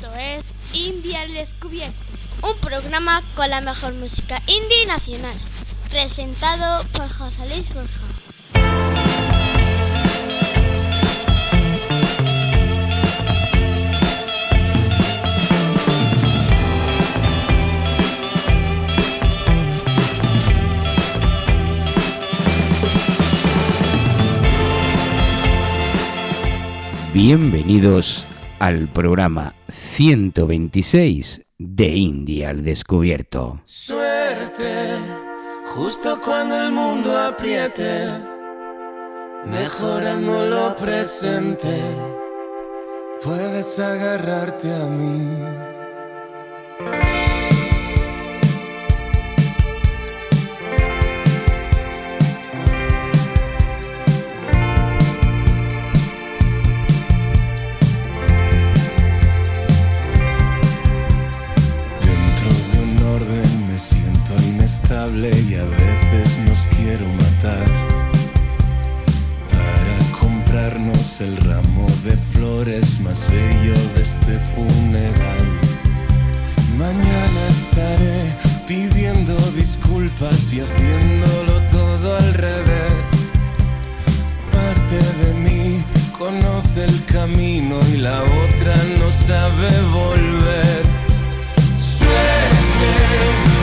Esto es India al Descubierto, un programa con la mejor música indie nacional, presentado por José Luis Borja. Bienvenidos al programa 126 de India al Descubierto. Suerte, justo cuando el mundo apriete, mejorando lo presente, puedes agarrarte a mí. El ramo de flores más bello de este funeral. Mañana estaré pidiendo disculpas y haciéndolo todo al revés. Parte de mí conoce el camino y la otra no sabe volver. Suerte,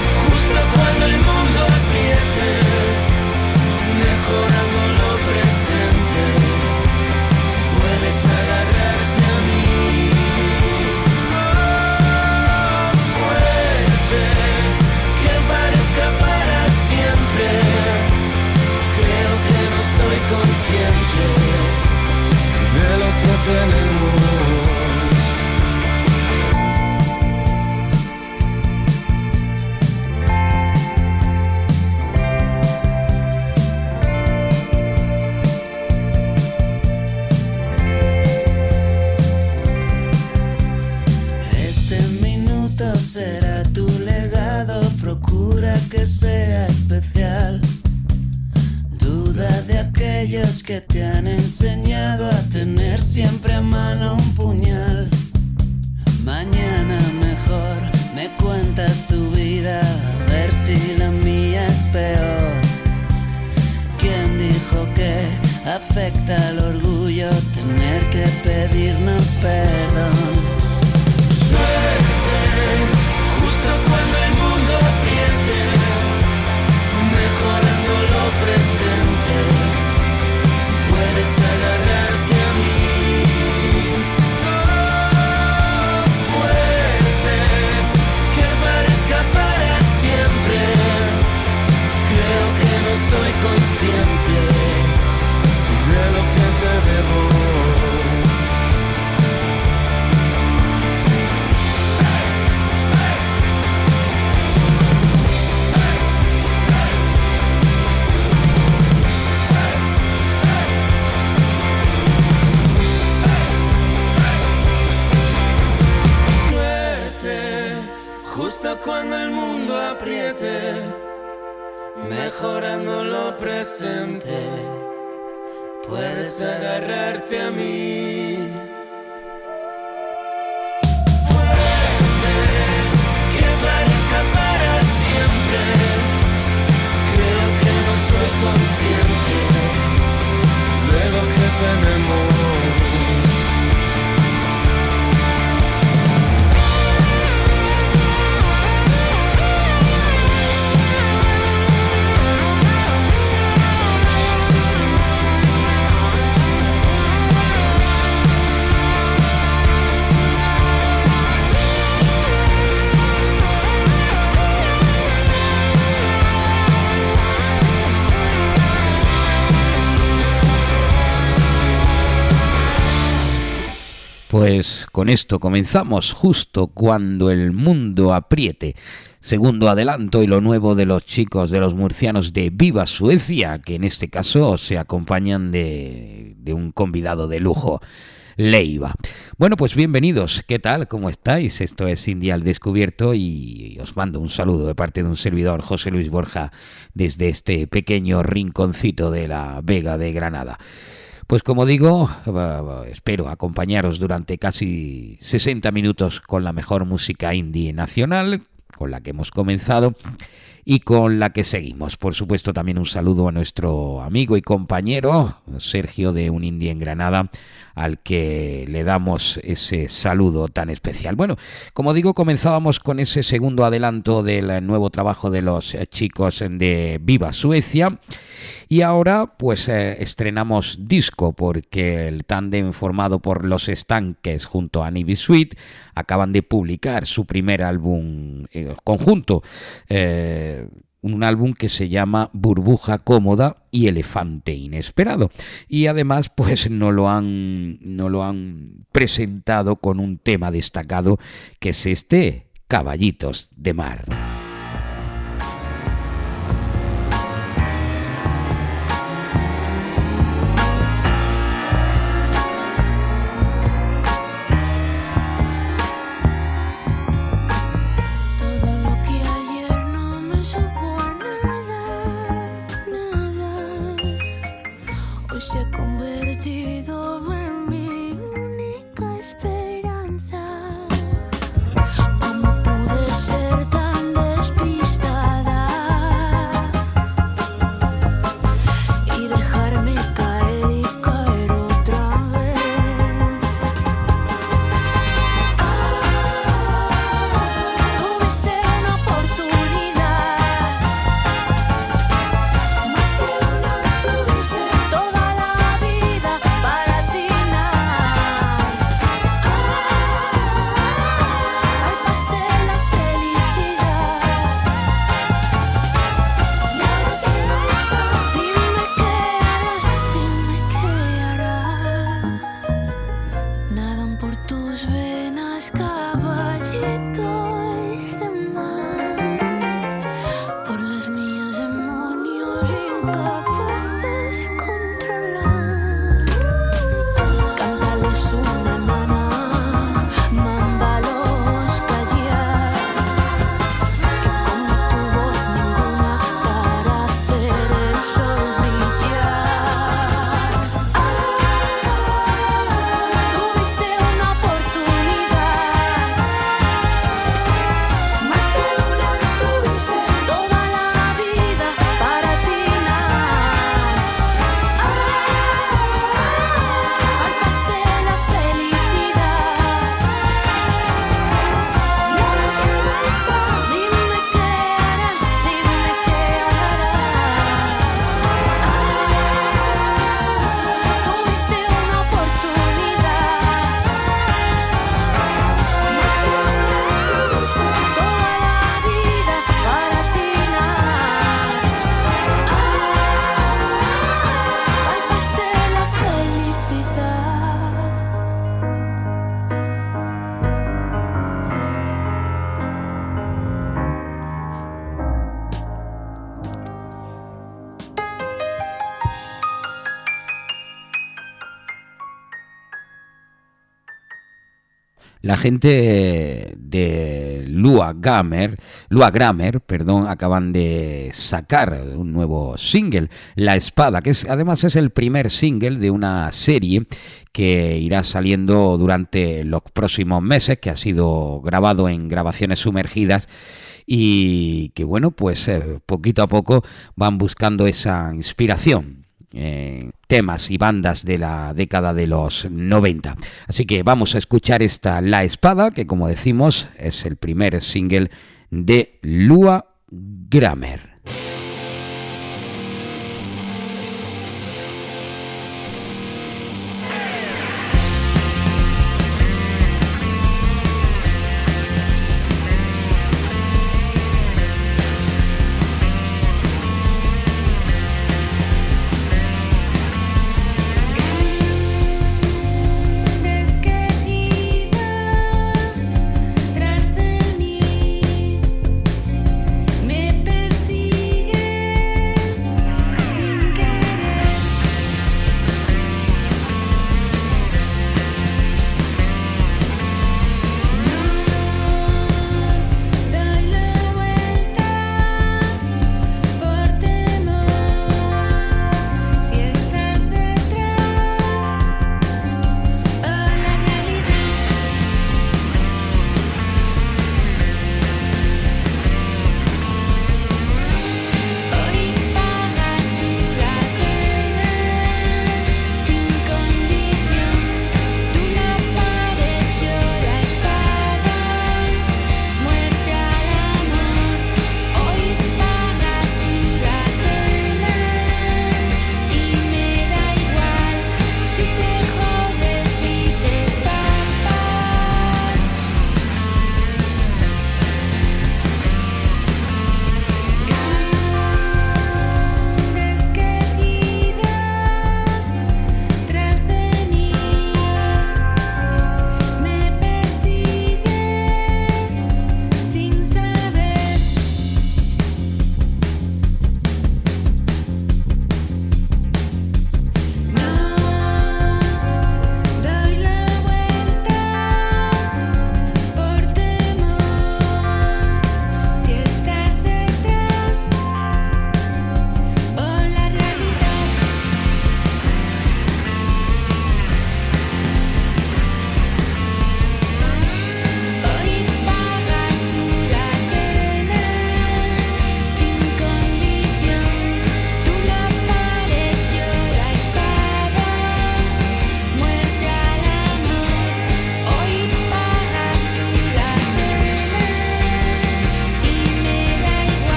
mejorando lo presente, puedes agarrarte a mí. Fuerte, que parezca para siempre, creo que no soy consciente de lo que tenemos. Pues con esto comenzamos justo cuando el mundo apriete. Segundo adelanto y lo nuevo de los chicos de los murcianos de Viva Suecia, que en este caso se acompañan de, de un convidado de lujo. Leiva. Bueno, pues bienvenidos. ¿Qué tal? ¿Cómo estáis? Esto es India al Descubierto y os mando un saludo de parte de un servidor, José Luis Borja, desde este pequeño rinconcito de la Vega de Granada. Pues como digo, espero acompañaros durante casi 60 minutos con la mejor música indie nacional, con la que hemos comenzado y con la que seguimos. Por supuesto, también un saludo a nuestro amigo y compañero Sergio de Un Indie en Granada, al que le damos ese saludo tan especial. Bueno, como digo, comenzábamos con ese segundo adelanto del nuevo trabajo de los chicos de Viva Suecia. Y ahora pues eh, estrenamos disco porque el tándem formado por Los Estanques junto a Nibi Sweet acaban de publicar su primer álbum eh, conjunto. Eh, un álbum que se llama Burbuja Cómoda y Elefante Inesperado. Y además, pues no lo han, no lo han presentado con un tema destacado que es este Caballitos de Mar. La gente de Lua Grammer, Lua Grammer, perdón, acaban de sacar un nuevo single, La Espada, que es, además es el primer single de una serie que irá saliendo durante los próximos meses, que ha sido grabado en grabaciones sumergidas y que bueno, pues eh, poquito a poco van buscando esa inspiración eh, temas y bandas de la década de los 90. Así que vamos a escuchar esta La Espada, que como decimos es el primer single de Lua Grammer.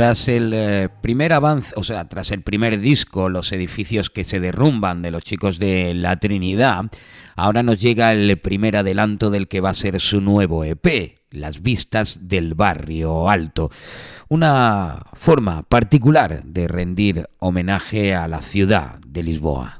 Tras el eh, primer avance, o sea, tras el primer disco, los edificios que se derrumban de los chicos de la Trinidad, ahora nos llega el primer adelanto del que va a ser su nuevo EP, Las vistas del barrio alto. Una forma particular de rendir homenaje a la ciudad de Lisboa.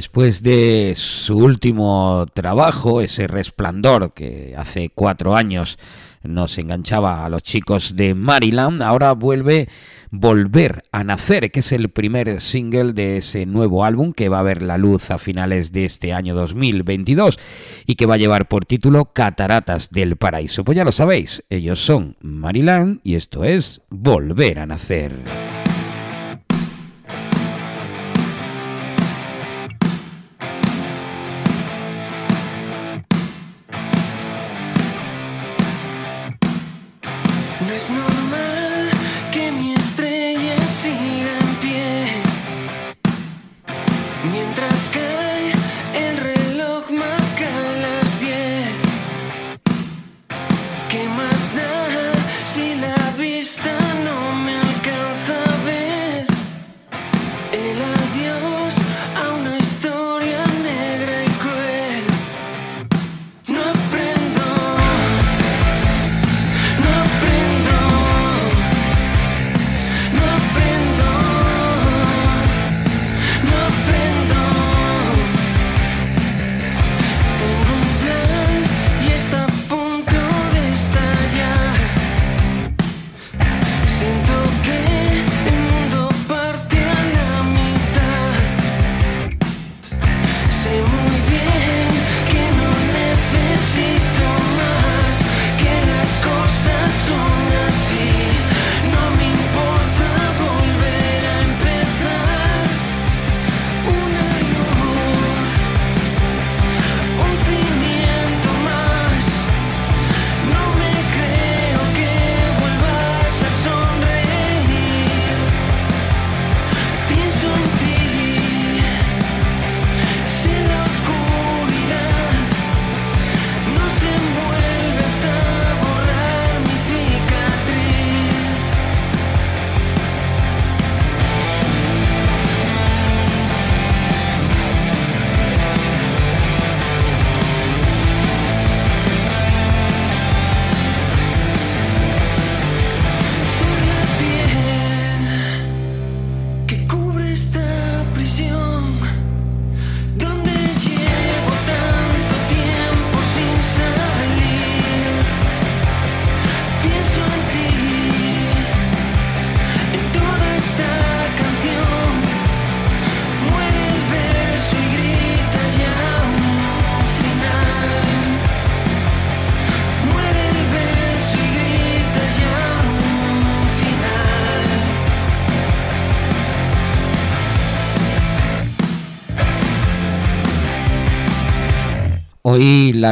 Después de su último trabajo, ese resplandor que hace cuatro años nos enganchaba a los chicos de Maryland, ahora vuelve Volver a Nacer, que es el primer single de ese nuevo álbum que va a ver la luz a finales de este año 2022 y que va a llevar por título Cataratas del Paraíso. Pues ya lo sabéis, ellos son Maryland y esto es Volver a Nacer.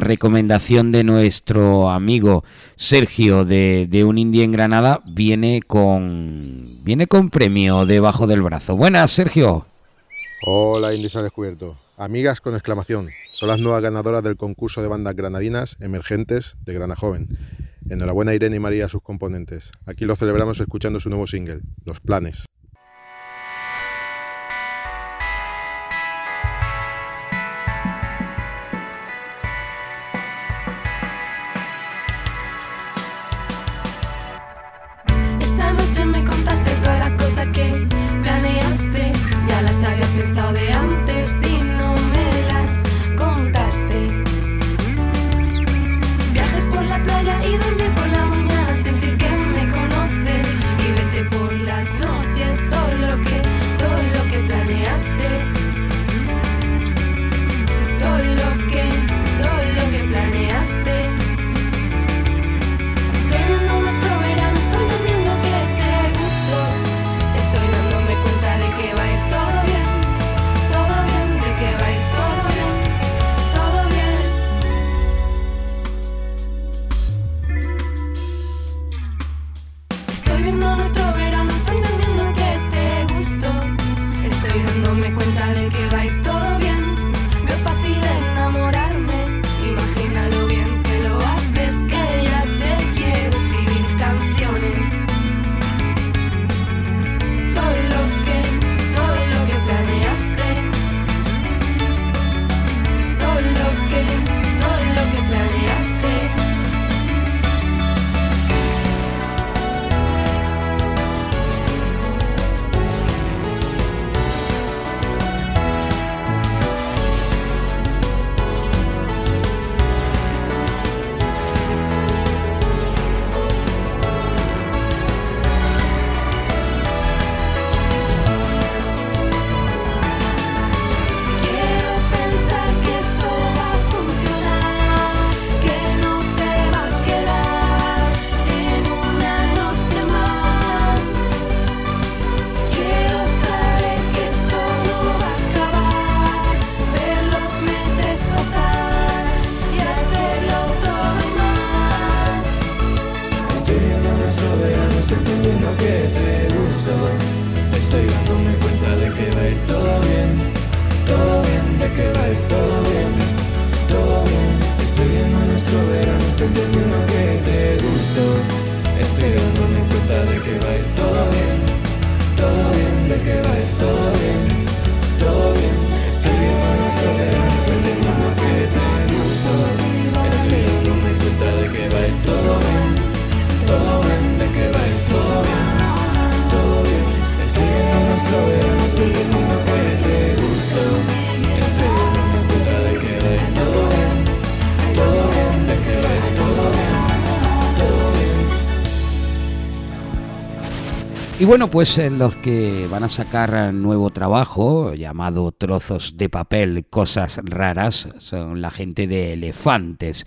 Recomendación de nuestro amigo Sergio de, de, Un Indie en Granada viene con viene con premio debajo del brazo. Buenas, Sergio. Hola, Indies ha descubierto. Amigas con exclamación. Son las nuevas ganadoras del concurso de bandas granadinas emergentes de Grana Joven. Enhorabuena Irene y María a sus componentes. Aquí lo celebramos escuchando su nuevo single, Los Planes. Bueno, pues eh, los que van a sacar nuevo trabajo llamado Trozos de papel, cosas raras, son la gente de Elefantes,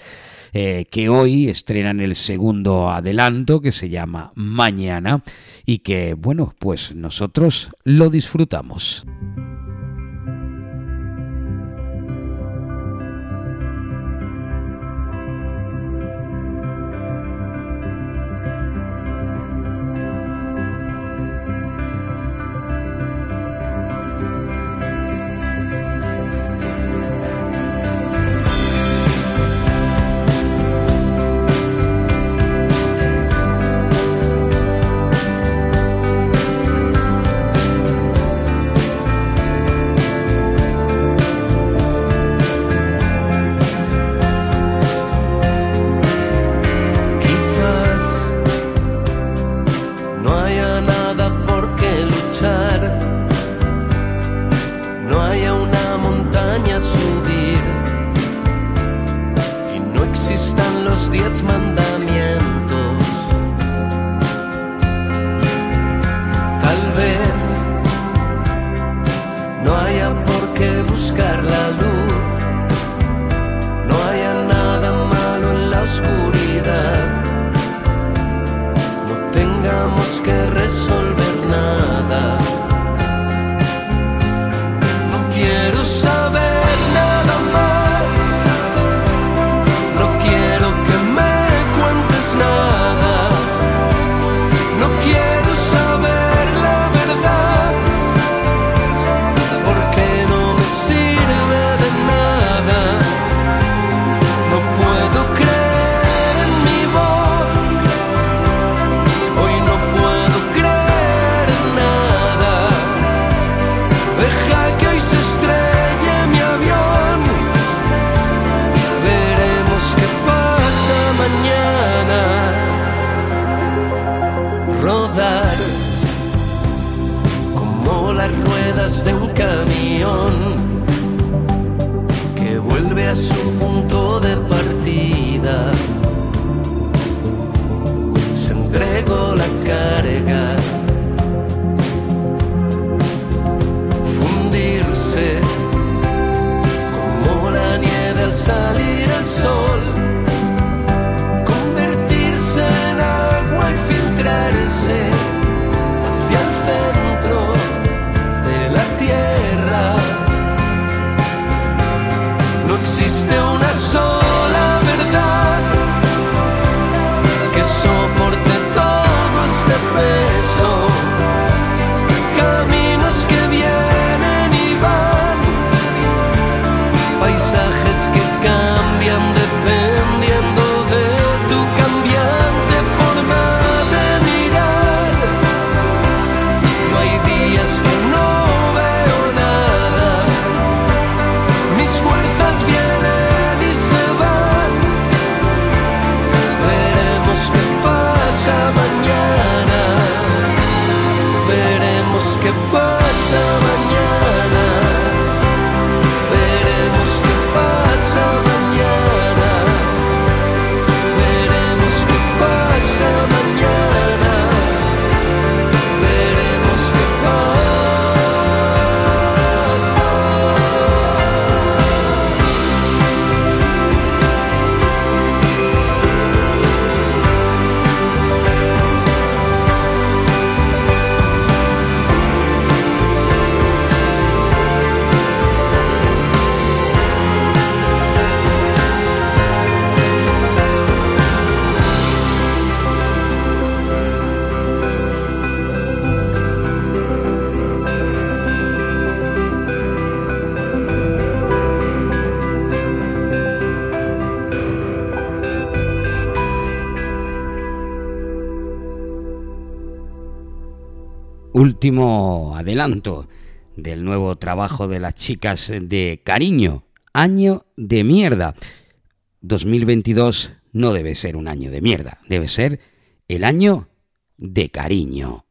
eh, que hoy estrenan el segundo adelanto que se llama Mañana y que, bueno, pues nosotros lo disfrutamos. como las ruedas de un camión que vuelve a su punto de partida. Se entregó la carga. Fundirse como la nieve al salir el sol. hacia el centro de la tierra. No existe una sola. último adelanto del nuevo trabajo de las chicas de Cariño, Año de Mierda. 2022 no debe ser un año de mierda, debe ser el año de cariño.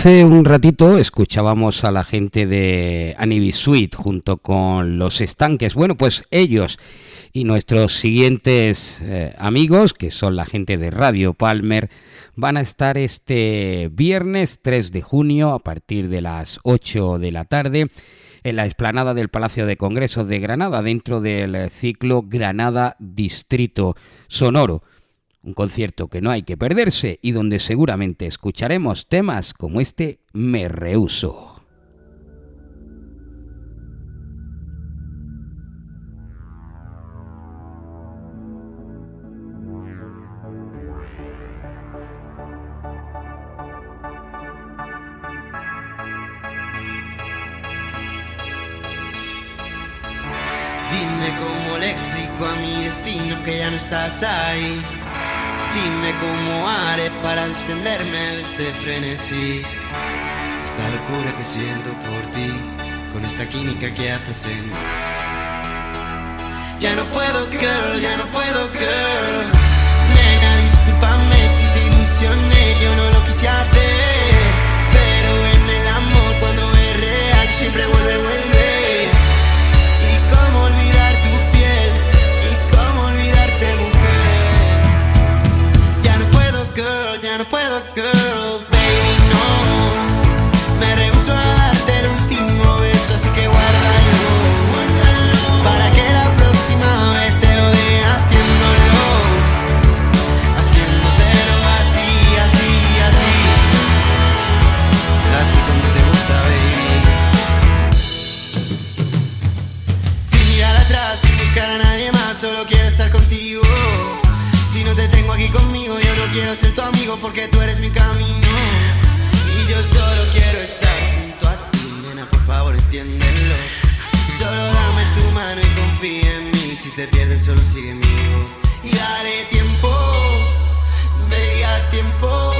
Hace un ratito escuchábamos a la gente de Annie Suite junto con los estanques. Bueno, pues ellos y nuestros siguientes eh, amigos, que son la gente de Radio Palmer, van a estar este viernes 3 de junio a partir de las 8 de la tarde en la explanada del Palacio de Congresos de Granada, dentro del ciclo Granada Distrito Sonoro. Un concierto que no hay que perderse y donde seguramente escucharemos temas como este Me Rehuso. Dime cómo le explico a mi destino que ya no estás ahí. Dime cómo haré para desprenderme de este frenesí. Esta locura que siento por ti, con esta química que haces en mí. Ya no puedo, girl, ya no puedo, girl. Nena, discúlpame si te ilusioné, yo no lo quise hacer. Quiero ser tu amigo porque tú eres mi camino. Y yo solo quiero estar junto a ti, nena, por favor entiéndelo. Solo dame tu mano y confía en mí. Si te pierdes, solo sigue mi voz. Y dale tiempo, veía tiempo.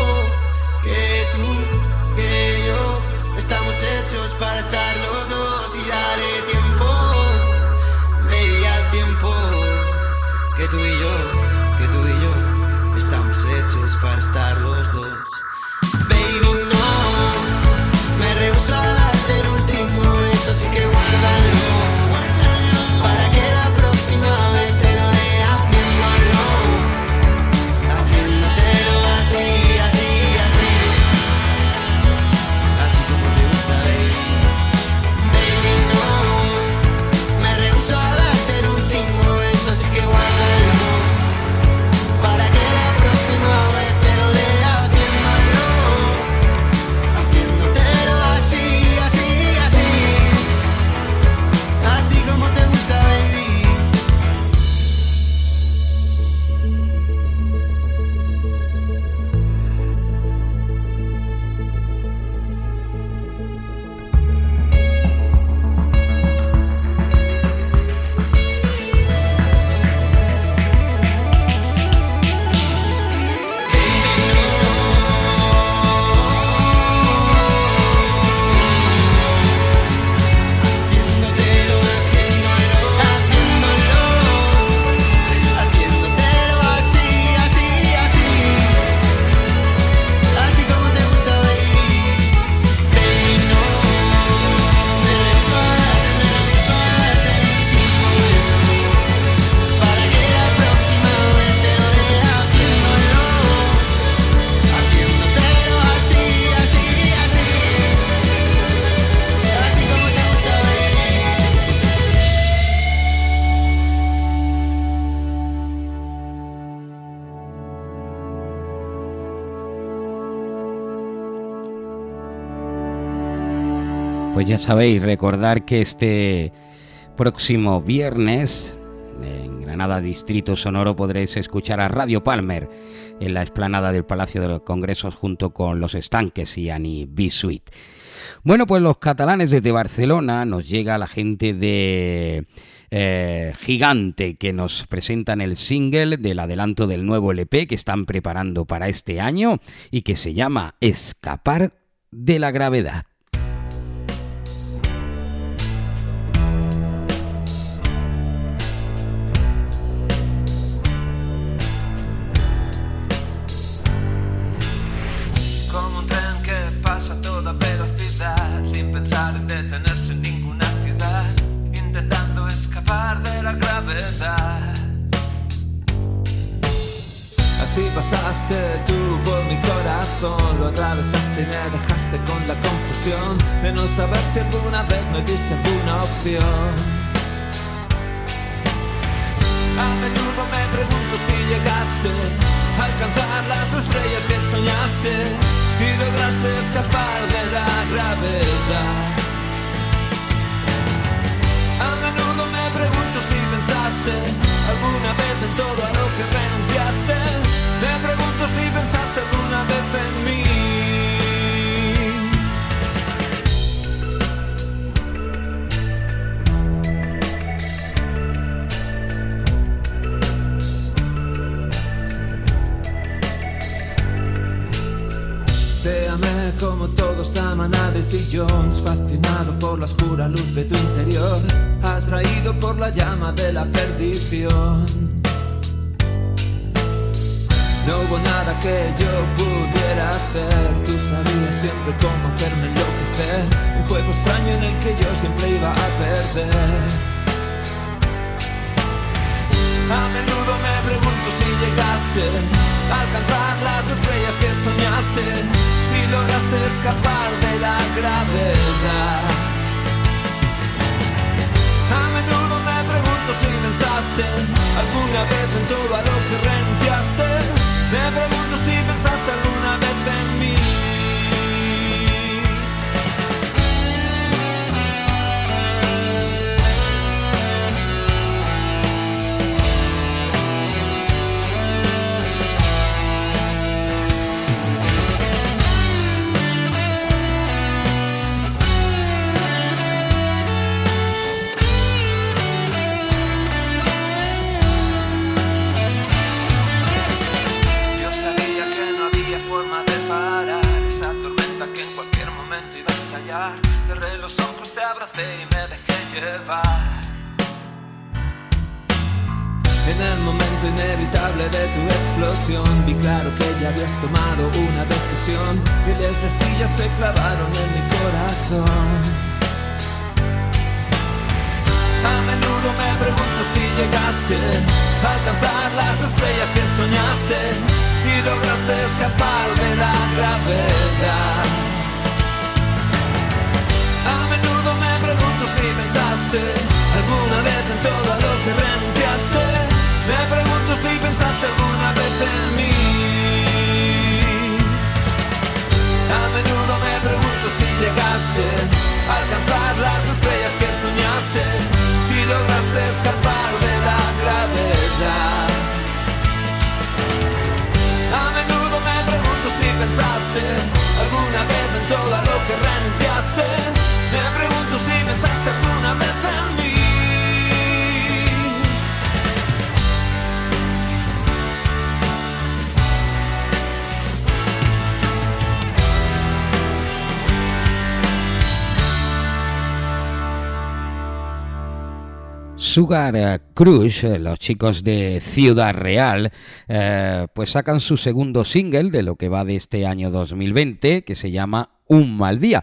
Que tú, que yo, estamos hechos para estar los dos. Y dale tiempo, Que tú y yo hechos para estar los dos. Baby, no, me rehuso a darte el último beso, así que ya sabéis, recordar que este próximo viernes en Granada Distrito Sonoro podréis escuchar a Radio Palmer en la explanada del Palacio de los Congresos junto con Los Estanques y Annie B. Suite. Bueno, pues los catalanes desde Barcelona nos llega la gente de eh, Gigante que nos presentan el single del adelanto del nuevo LP que están preparando para este año y que se llama Escapar de la gravedad. Pensar en detenerse en ninguna ciudad, intentando escapar de la gravedad. Así pasaste tú por mi corazón, lo atravesaste y me dejaste con la confusión de no saber si alguna vez me diste alguna opción. A menudo me pregunto si llegaste a alcanzar las estrellas que soñaste, si lograste escapar de la gravedad. A menudo me pregunto si pensaste alguna vez en todo a lo que renunciaste. Me pregunto si pensaste alguna vez en mí. Todos aman a Daisy Jones, fascinado por la oscura luz de tu interior, atraído por la llama de la perdición. No hubo nada que yo pudiera hacer, tú sabías siempre cómo hacerme enloquecer, un juego extraño en el que yo siempre iba a perder. A menudo me pregunto si llegaste a alcanzar las estrellas que soñaste, si lograste escapar de la gravedad. A menudo me pregunto si pensaste alguna vez en todo lo que renunciaste. Me pregunto si pensaste alguna vez en mí. Cerré los ojos, te abracé y me dejé llevar. En el momento inevitable de tu explosión vi claro que ya habías tomado una decisión. Miles de astillas se clavaron en mi corazón. A menudo me pregunto si llegaste a alcanzar las estrellas que soñaste, si lograste escapar de la gravedad. Si pensaste alguna vez en todo lo que renunciaste. Me pregunto si pensaste alguna vez en mí. A menudo me pregunto si llegaste a alcanzar las estrellas que soñaste, si lograste escapar de la gravedad. A menudo me pregunto si pensaste alguna vez en todo lo que renunciaste. Sugar eh, Crush, eh, los chicos de Ciudad Real, eh, pues sacan su segundo single de lo que va de este año 2020, que se llama Un mal día.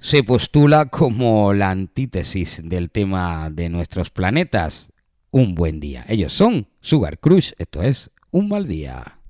Se postula como la antítesis del tema de nuestros planetas, Un buen día. Ellos son Sugar Crush, esto es Un mal día.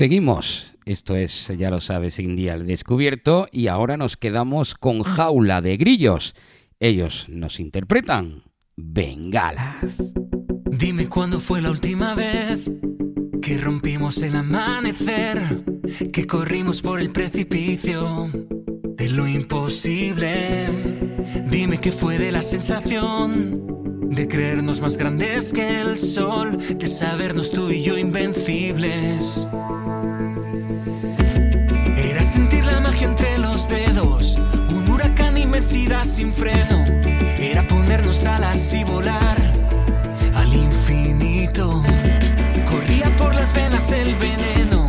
Seguimos. Esto es, ya lo sabes, India al descubierto y ahora nos quedamos con Jaula de Grillos. Ellos nos interpretan Bengalas. Dime cuándo fue la última vez que rompimos el amanecer, que corrimos por el precipicio de lo imposible. Dime qué fue de la sensación de creernos más grandes que el sol, de sabernos tú y yo invencibles. Era sentir la magia entre los dedos, un huracán inmensidad sin freno. Era ponernos alas y volar al infinito. Corría por las venas el veneno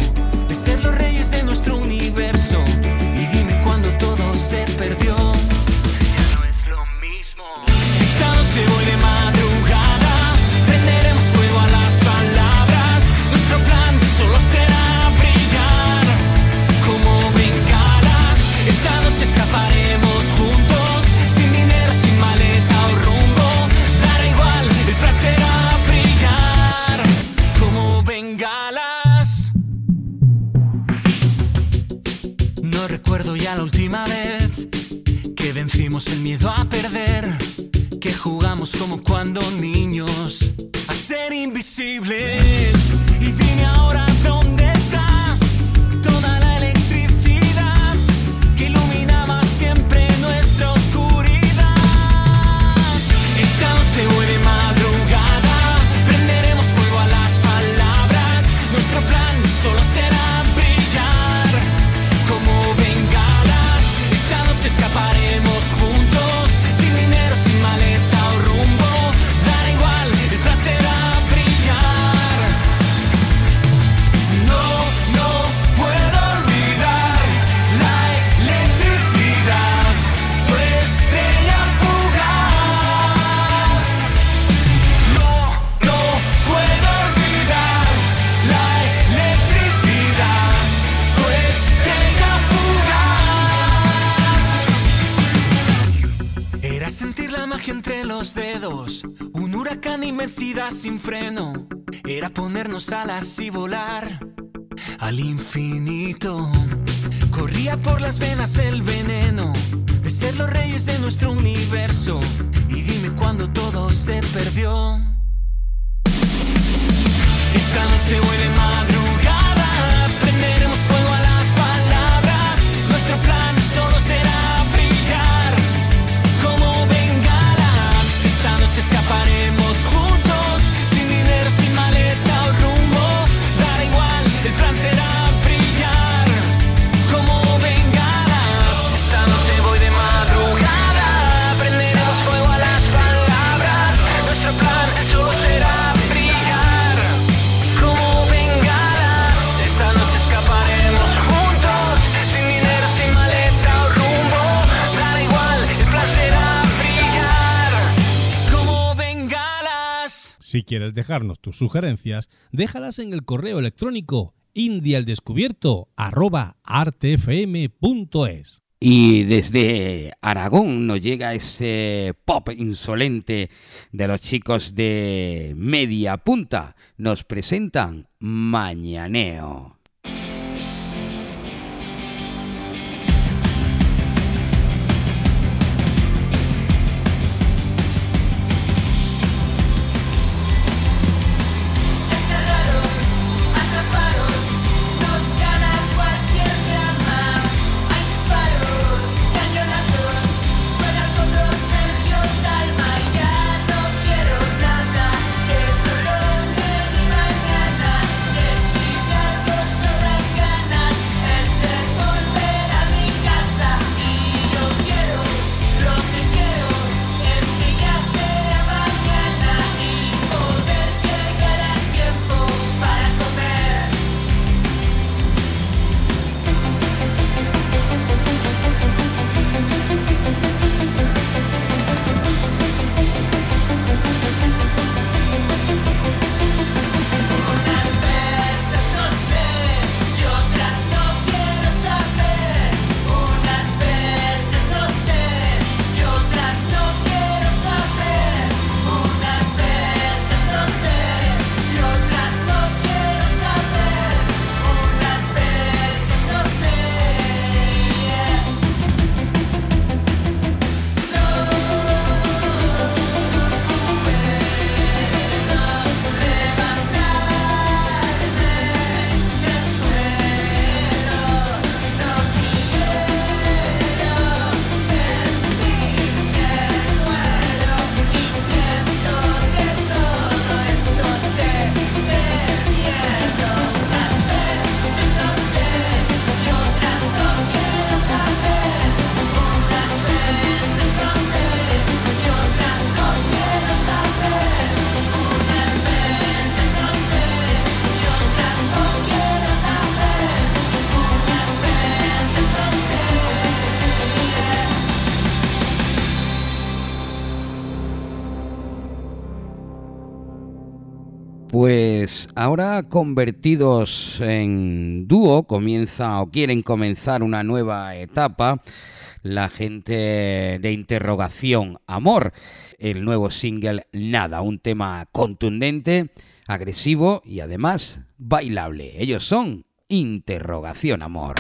somos sin freno. Era ponernos alas y volar al infinito. Corría por las venas el veneno de ser los reyes de nuestro universo. Y dime cuándo todo se perdió. Esta noche de madrugada, Si quieres dejarnos tus sugerencias, déjalas en el correo electrónico indialdescubierto@artfm.es. Y desde Aragón nos llega ese pop insolente de los chicos de Media Punta. Nos presentan Mañaneo. Convertidos en dúo, comienza o quieren comenzar una nueva etapa la gente de interrogación Amor, el nuevo single Nada, un tema contundente, agresivo y además bailable. Ellos son Interrogación Amor.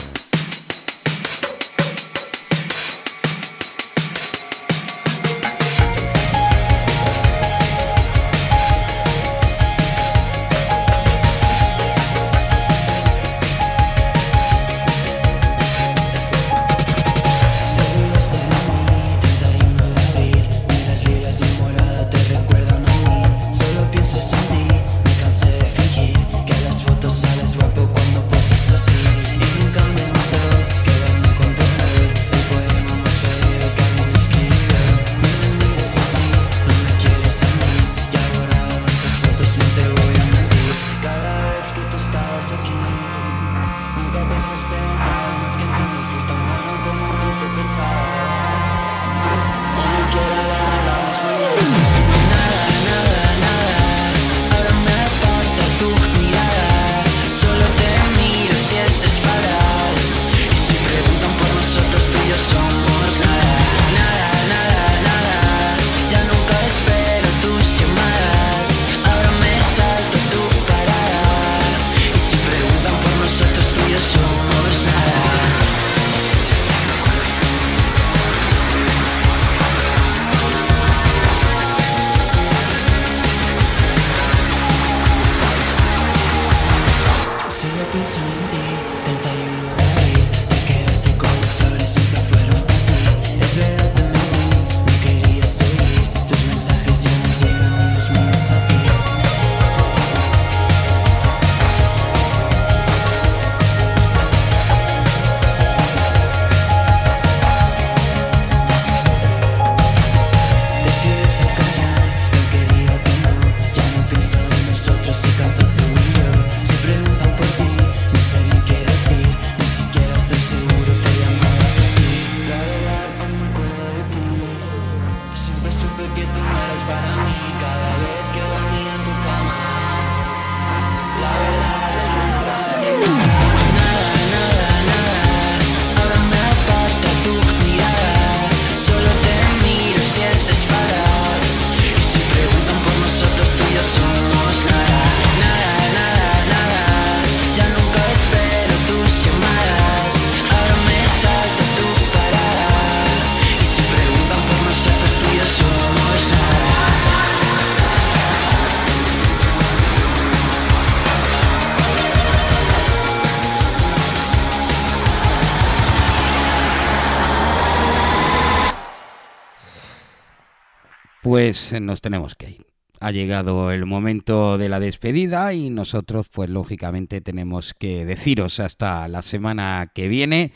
Pues eh, nos tenemos que ir. Ha llegado el momento de la despedida y nosotros pues lógicamente tenemos que deciros hasta la semana que viene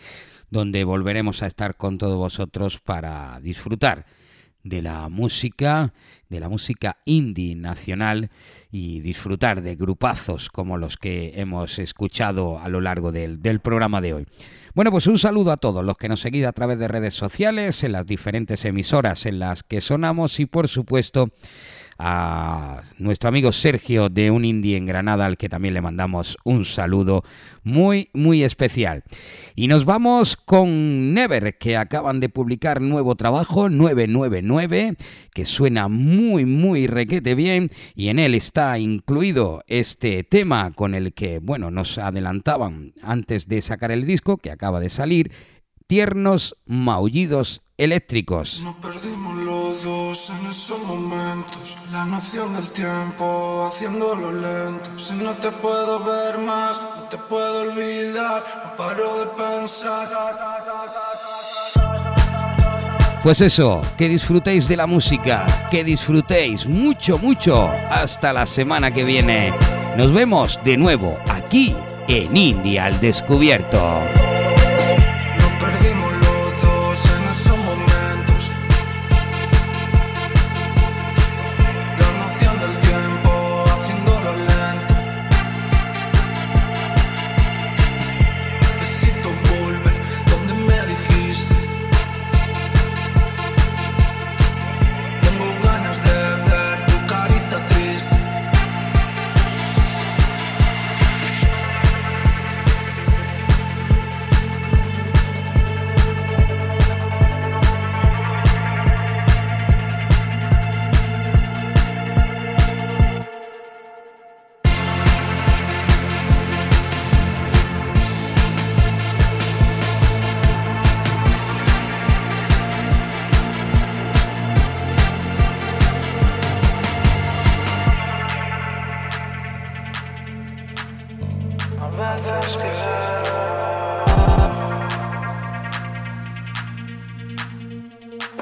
donde volveremos a estar con todos vosotros para disfrutar de la música, de la música indie nacional y disfrutar de grupazos como los que hemos escuchado a lo largo del, del programa de hoy. Bueno, pues un saludo a todos los que nos seguís a través de redes sociales, en las diferentes emisoras en las que sonamos y por supuesto a nuestro amigo Sergio de Un Indie en Granada, al que también le mandamos un saludo muy, muy especial. Y nos vamos con Never, que acaban de publicar nuevo trabajo, 999, que suena muy, muy requete bien, y en él está incluido este tema con el que, bueno, nos adelantaban antes de sacar el disco, que acaba de salir, Tiernos Maullidos Eléctricos. Nos perdimos los dos en esos momentos. La noción del tiempo haciéndolo lento. Si no te puedo ver más, no te puedo olvidar. No paro de pensar. Pues eso, que disfrutéis de la música, que disfrutéis mucho, mucho. Hasta la semana que viene. Nos vemos de nuevo aquí en India al Descubierto.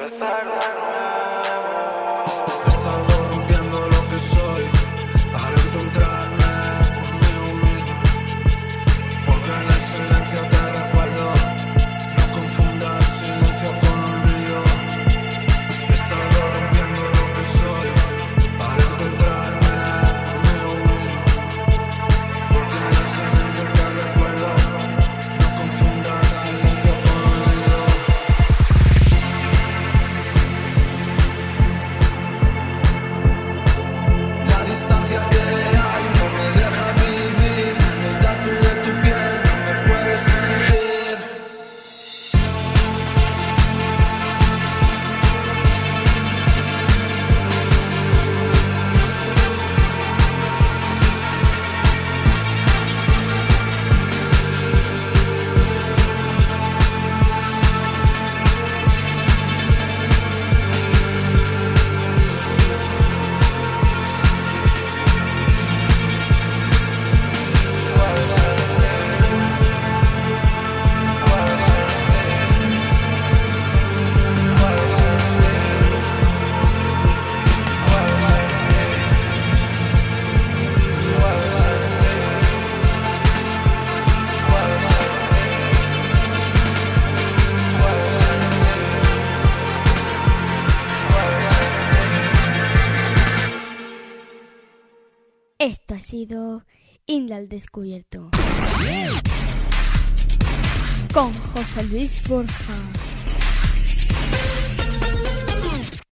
empezar de nuevo. sido al Descubierto. Con José Luis Borja.